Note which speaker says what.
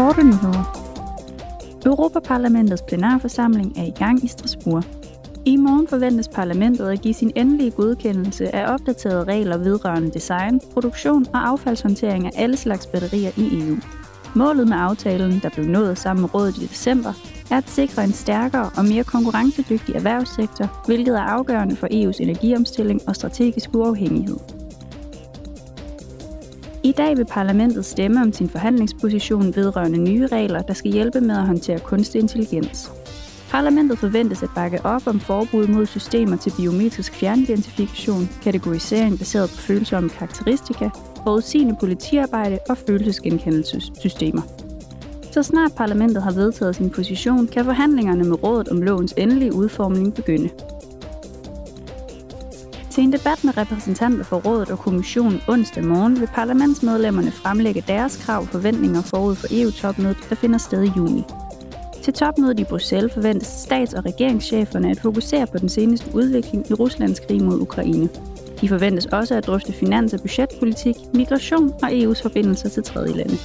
Speaker 1: Korte nyheder. Europaparlamentets plenarforsamling er i gang i Strasbourg. I morgen forventes parlamentet at give sin endelige godkendelse af opdaterede regler vedrørende design, produktion og affaldshåndtering af alle slags batterier i EU. Målet med aftalen, der blev nået sammen med rådet i december, er at sikre en stærkere og mere konkurrencedygtig erhvervssektor, hvilket er afgørende for EU's energiomstilling og strategisk uafhængighed. I dag vil parlamentet stemme om sin forhandlingsposition vedrørende nye regler, der skal hjælpe med at håndtere kunstig intelligens. Parlamentet forventes at bakke op om forbud mod systemer til biometrisk fjernidentifikation, kategorisering baseret på følsomme karakteristika, forudsigende politiarbejde og følelsesgenkendelsessystemer. Så snart parlamentet har vedtaget sin position, kan forhandlingerne med rådet om lovens endelige udformning begynde. Til en debat med repræsentanter for rådet og kommissionen onsdag morgen vil parlamentsmedlemmerne fremlægge deres krav og forventninger forud for EU-topmødet, der finder sted i juni. Til topmødet i Bruxelles forventes stats- og regeringscheferne at fokusere på den seneste udvikling i Ruslands krig mod Ukraine. De forventes også at drøfte finans- og budgetpolitik, migration og EU's forbindelser til tredje lande.